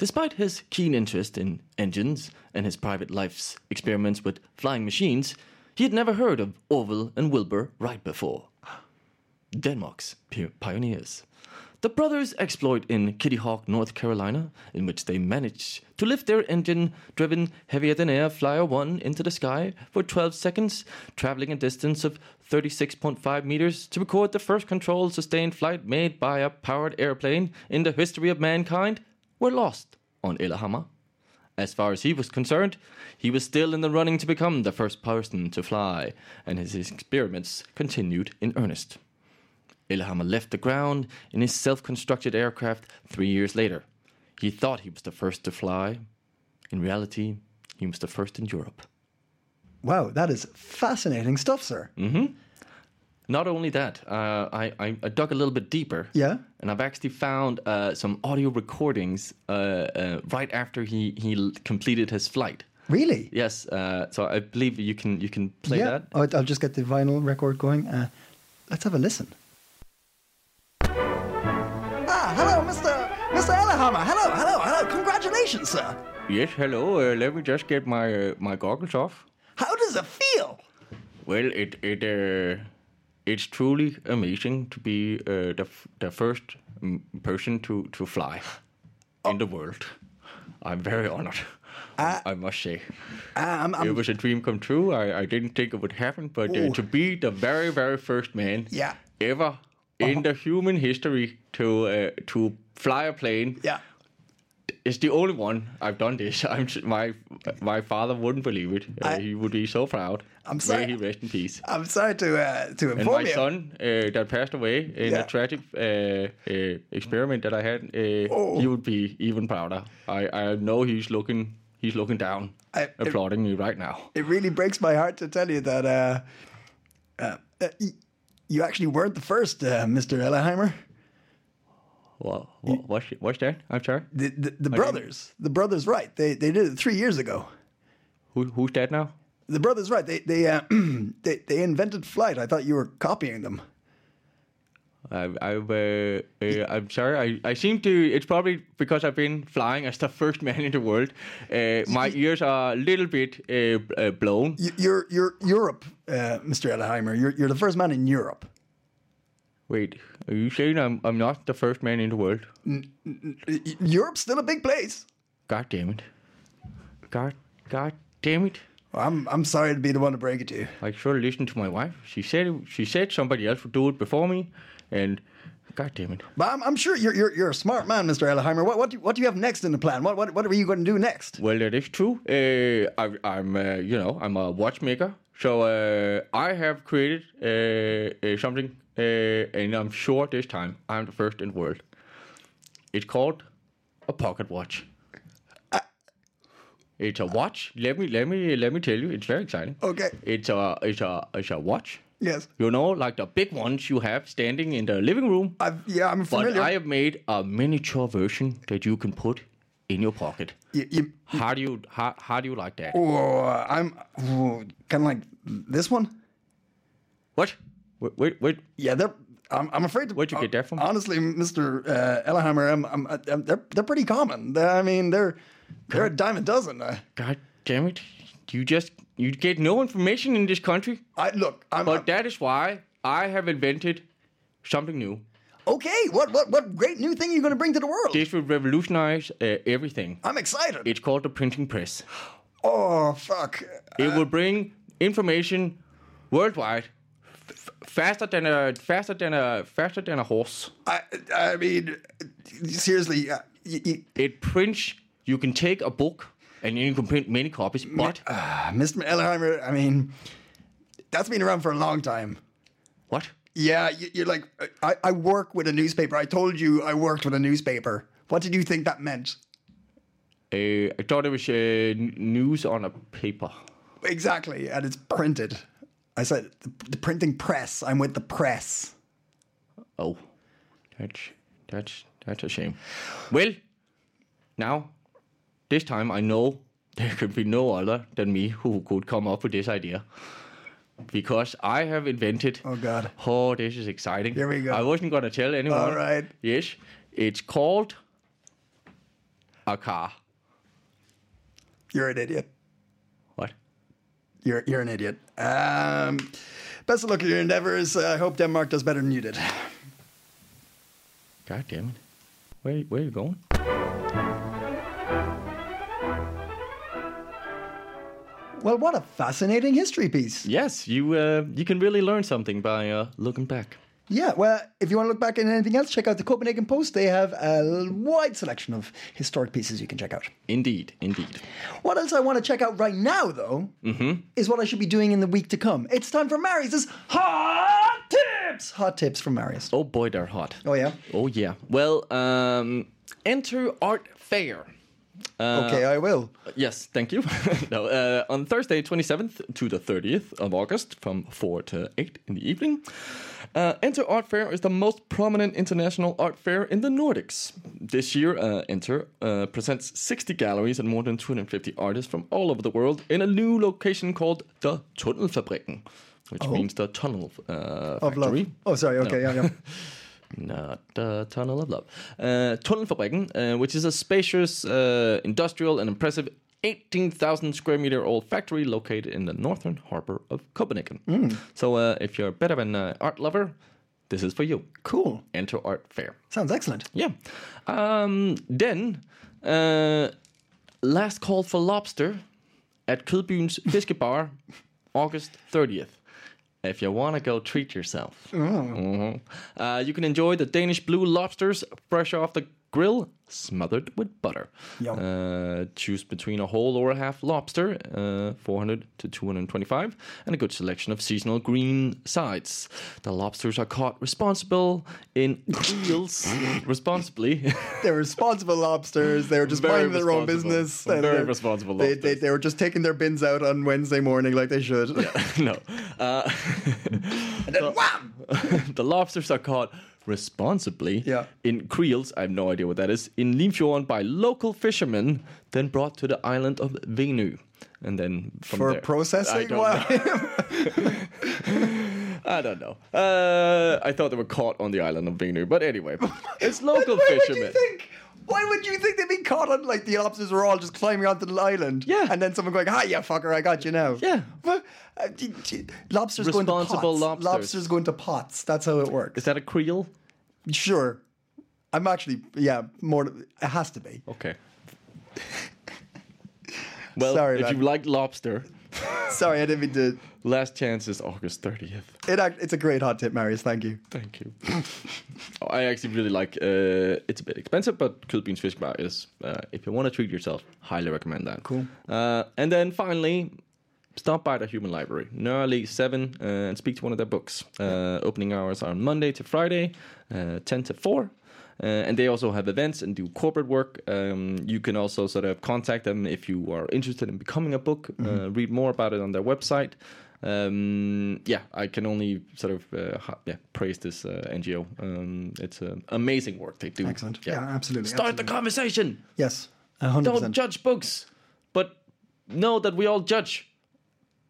Despite his keen interest in engines and his private life's experiments with flying machines, he had never heard of Orville and Wilbur Wright before. Denmark's pioneers. The brothers exploit in Kitty Hawk, North Carolina, in which they managed to lift their engine driven heavier than air Flyer 1 into the sky for 12 seconds, traveling a distance of 36.5 meters to record the first controlled sustained flight made by a powered airplane in the history of mankind, were lost on Ellehammer. As far as he was concerned, he was still in the running to become the first person to fly, and his experiments continued in earnest. Ellehammer left the ground in his self constructed aircraft three years later. He thought he was the first to fly. In reality, he was the first in Europe. wow that is fascinating stuff sir mm-hmm. Not only that, uh, I, I, I dug a little bit deeper. Yeah? And I've actually found uh, some audio recordings uh, uh, right after he, he completed his flight. really Yes, uh, so I believe you can you can play yeah that. I'll, I'll just get the vinyl record going uh, let's have a listen ah hello mr mr Ellehammer hello hello hello congratulations sir Yes, hello. Uh, let me just get my uh, my goggles off. how does it feel Well, it it uh, it's truly amazing to be uh, the f- the first mm, person to to fly in the world. I'm very honored. I must say, Ah, I'm, it I'm, was a dream come true. I, I didn't think it would happen, but uh, to be the very very first man Yeah. ever in the human history to uh, to fly a plane yeah is the only one I've done this. I'm my my father wouldn't believe it. Uh, I- he would be so proud. I'm sorry. May he rest in peace. I'm sorry to uh, to And my you son uh, that passed away in Yeah. a tragic uh, uh, experiment that I had, uh, Oh. he would be even prouder. I, I know he's looking he's looking down, I- applauding me right now. it really breaks my heart to tell you that uh, uh, You actually weren't the first, uh, Mr. Ellehammer. Well, wha- what's, what's that? I'm sorry. The, the, the brothers, the brothers, right? They they did it three years ago. Who, who's that now? The brothers, right? They they uh, they they invented flight. I thought you were copying them. I, I, uh, uh, I'm sorry. I, I seem to. It's probably because I've been flying as the first man in the world. Uh, my ears are a little bit uh, uh, blown. You- You're you're Europe, uh, Mr. Ellehammer. You're you're the first man in Europe. Wait, are you saying I'm I'm not the first man in the world? Y- Europe's still a big place. God damn it! God, God damn it! I'm I'm sorry to be the one to break it to you. I should have listened to my wife. She said she said somebody else would do it before me, and God damn it! But I'm, I'm sure you're, you're you're a smart man, Mr. Ellehammer. What what do, what do you have next in the plan? What what what are you going to do next? Well, that is true. Uh, I, I'm, uh, you know, I'm a watchmaker, so uh, I have created uh, uh, something, uh, and I'm sure this time I'm the first in the world. It's called a pocket watch. It's a watch. Let me let me let me tell you. It's very exciting. Okay. It's a it's a it's a watch. Yes. You know, like the big ones you have standing in the living room. I've, yeah, I'm familiar. But. I have made a miniature version that you can put in your pocket. you, you, How do you how, how do you like that? oh, I'm kind of like this one. What? Wait, wait, wait. Yeah, they're. I'm, I'm afraid. To, Where'd you get that from? Honestly, Mr. Uh, I'm, I'm, I'm, they're they're pretty common. They're, I mean, they're they're a dime a dozen. Uh, God damn it! You just you get no information in this country. I look. I'm, But I'm- that is why I have invented something new. okay. What what what great new thing are you going to bring to the world? This will revolutionize uh, everything. I'm excited. It's called the printing press. oh fuck. It will bring information worldwide faster than a faster than a faster than a horse. I I mean, seriously. Uh, y- y- It prints. You can take a book and you can print many copies, but uh, Mr. Ellehammer, I mean, that's been around for a long time. what? Yeah, you, you're like, I, I work with a newspaper. I told you I worked with a newspaper. What did you think that meant? Uh, I thought it was uh, news on a paper. Exactly, and it's printed. I said the, the printing press. I'm with the press. Oh, that's that's that's a shame. Well, now this time I know there could be no other than me who could come up with this idea. Because I have invented. Oh, God. Oh, this is exciting. Here we go. I wasn't gonna tell anyone. All right. Yes, it's called a car. You're an idiot. You're you're an idiot. Um, best of luck with your endeavors. I hope Denmark does better than you did. God damn it. Where where are you going? Well, what a fascinating history piece. Yes, you uh, you can really learn something by uh, looking back. Yeah, well, if you want to look back at anything else, check out the Copenhagen Post. They have a wide selection of historic pieces you can check out. Indeed, indeed. What else I want to check out right now, though, is what I should be doing in the week to come. It's time for Marius' Hot Tips! Hot Tips from Marius. Oh boy, they're hot. Oh, yeah? Oh yeah. Well, um, enter art fair. Uh, Okay, I will. Yes, thank you. no, uh, on Thursday, 27th to the 30th of August, from 4 to 8 in the evening. Uh, Enter Art Fair is the most prominent international art fair in the Nordics. This year, uh, Enter uh, presents 60 galleries and more than 250 artists from all over the world in a new location called the Tunnelfabrikken, which means the tunnel uh, Of love. factory. Oh, sorry. Okay, yeah, yeah. Not the Tunnel of Love. Uh, Tunnelfabrikken, uh, which is a spacious, uh, industrial, and impressive 18,000 square meter old factory located in the northern harbor of Copenhagen. So, uh, if you're a bit of an uh, art lover, this is for you. Cool. Enter Art Fair. Sounds excellent. Yeah. Um, then, uh, last call for lobster at Kødbyens Fiskebar, August 30th. If you want to go treat yourself, Mhm. uh, you can enjoy the Danish blue lobsters fresh off the grill, smothered with butter. Yum. Uh, choose between a whole or a half lobster, uh, 400 to 225, and a good selection of seasonal green sides. The lobsters are caught responsible in reels responsibly. They're responsible lobsters. They were just Very minding their own business. Very they're- responsible They, they, they were just taking their bins out on Wednesday morning like they should. no. Uh, And then wham! the lobsters are caught responsibly Yeah. in creels, I have no idea what that is, in Limfjorden by local fishermen, then brought to the island of Venø. And then from For there, processing? I don't Why? know. I don't know. Uh, I thought they were caught on the island of Venø, but anyway, it's local Why would you fishermen. Why would you think they'd be caught on like the lobsters were all just climbing onto the island? Yeah. And then someone going, "Hi, you fucker, I got you now." Yeah. But, uh, d- d- lobsters go into Responsible pots. lobsters. Lobsters go into pots. That's how it works. Is that a creel? Sure. I'm actually, yeah, more. It has to be. Okay. Well, Sorry, if man. you like lobster, Sorry, I didn't mean to. last chance is August 30th. It, act- it's a great hot tip, Marius. Thank you. Thank you. Oh, I actually really like. Uh, it's a bit expensive, but Kødbyens Fish Bar is. Uh, if you want to treat yourself, highly recommend that. Cool. Uh, and then finally, stop by the Human Library, Nearly Seven, uh, and speak to one of their books. Uh, opening hours are Monday to Friday, uh, ten to four. Uh, and they also have events and do corporate work. Um, you can also sort of contact them if you are interested in becoming a book. Uh, read more about it on their website. Um, yeah, I can only sort of uh, yeah praise this uh, NGO. Um, it's uh, amazing work they do. Excellent. Yeah, absolutely, Start the conversation. Yes, a hundred Don't judge books, but know that we all judge.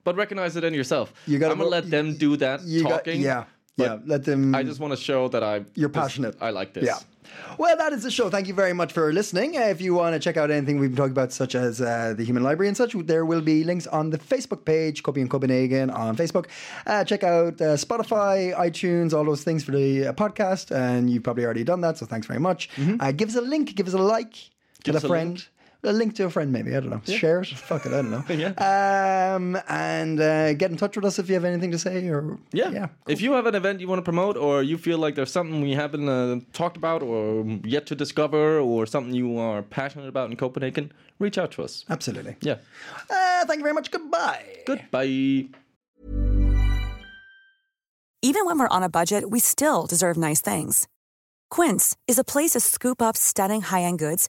But recognize it in yourself. You gotta I'm gonna let them do that You got- talking. yeah, but yeah. Let them. I just want to show that I You're passionate. I like this. Yeah. Well, that is the show. Thank you very much for listening. Uh, if you want to check out anything we've been talking about, such as uh, the Human Library and such, there will be links on the Facebook page, Copy in Copenhagen on Facebook. Uh, check out uh, Spotify, iTunes, all those things for the uh, podcast. And you've probably already done that, so thanks very much. Uh, give us a link, give us a like, Mm-hmm. Give tell a friend. link. A link to a friend, maybe. I don't know. Share it. Fuck it. I don't know. Yeah. Um, and uh, get in touch with us if you have anything to say. Or Yeah. yeah. If you have an event you want to promote, or you feel like there's something we haven't uh, talked about, or yet to discover, or something you are passionate about in Copenhagen, reach out to us. Absolutely. Yeah. Uh, thank you very much. Goodbye. Goodbye. Even when we're on a budget, we still deserve nice things. Quince is a place to scoop up stunning high-end goods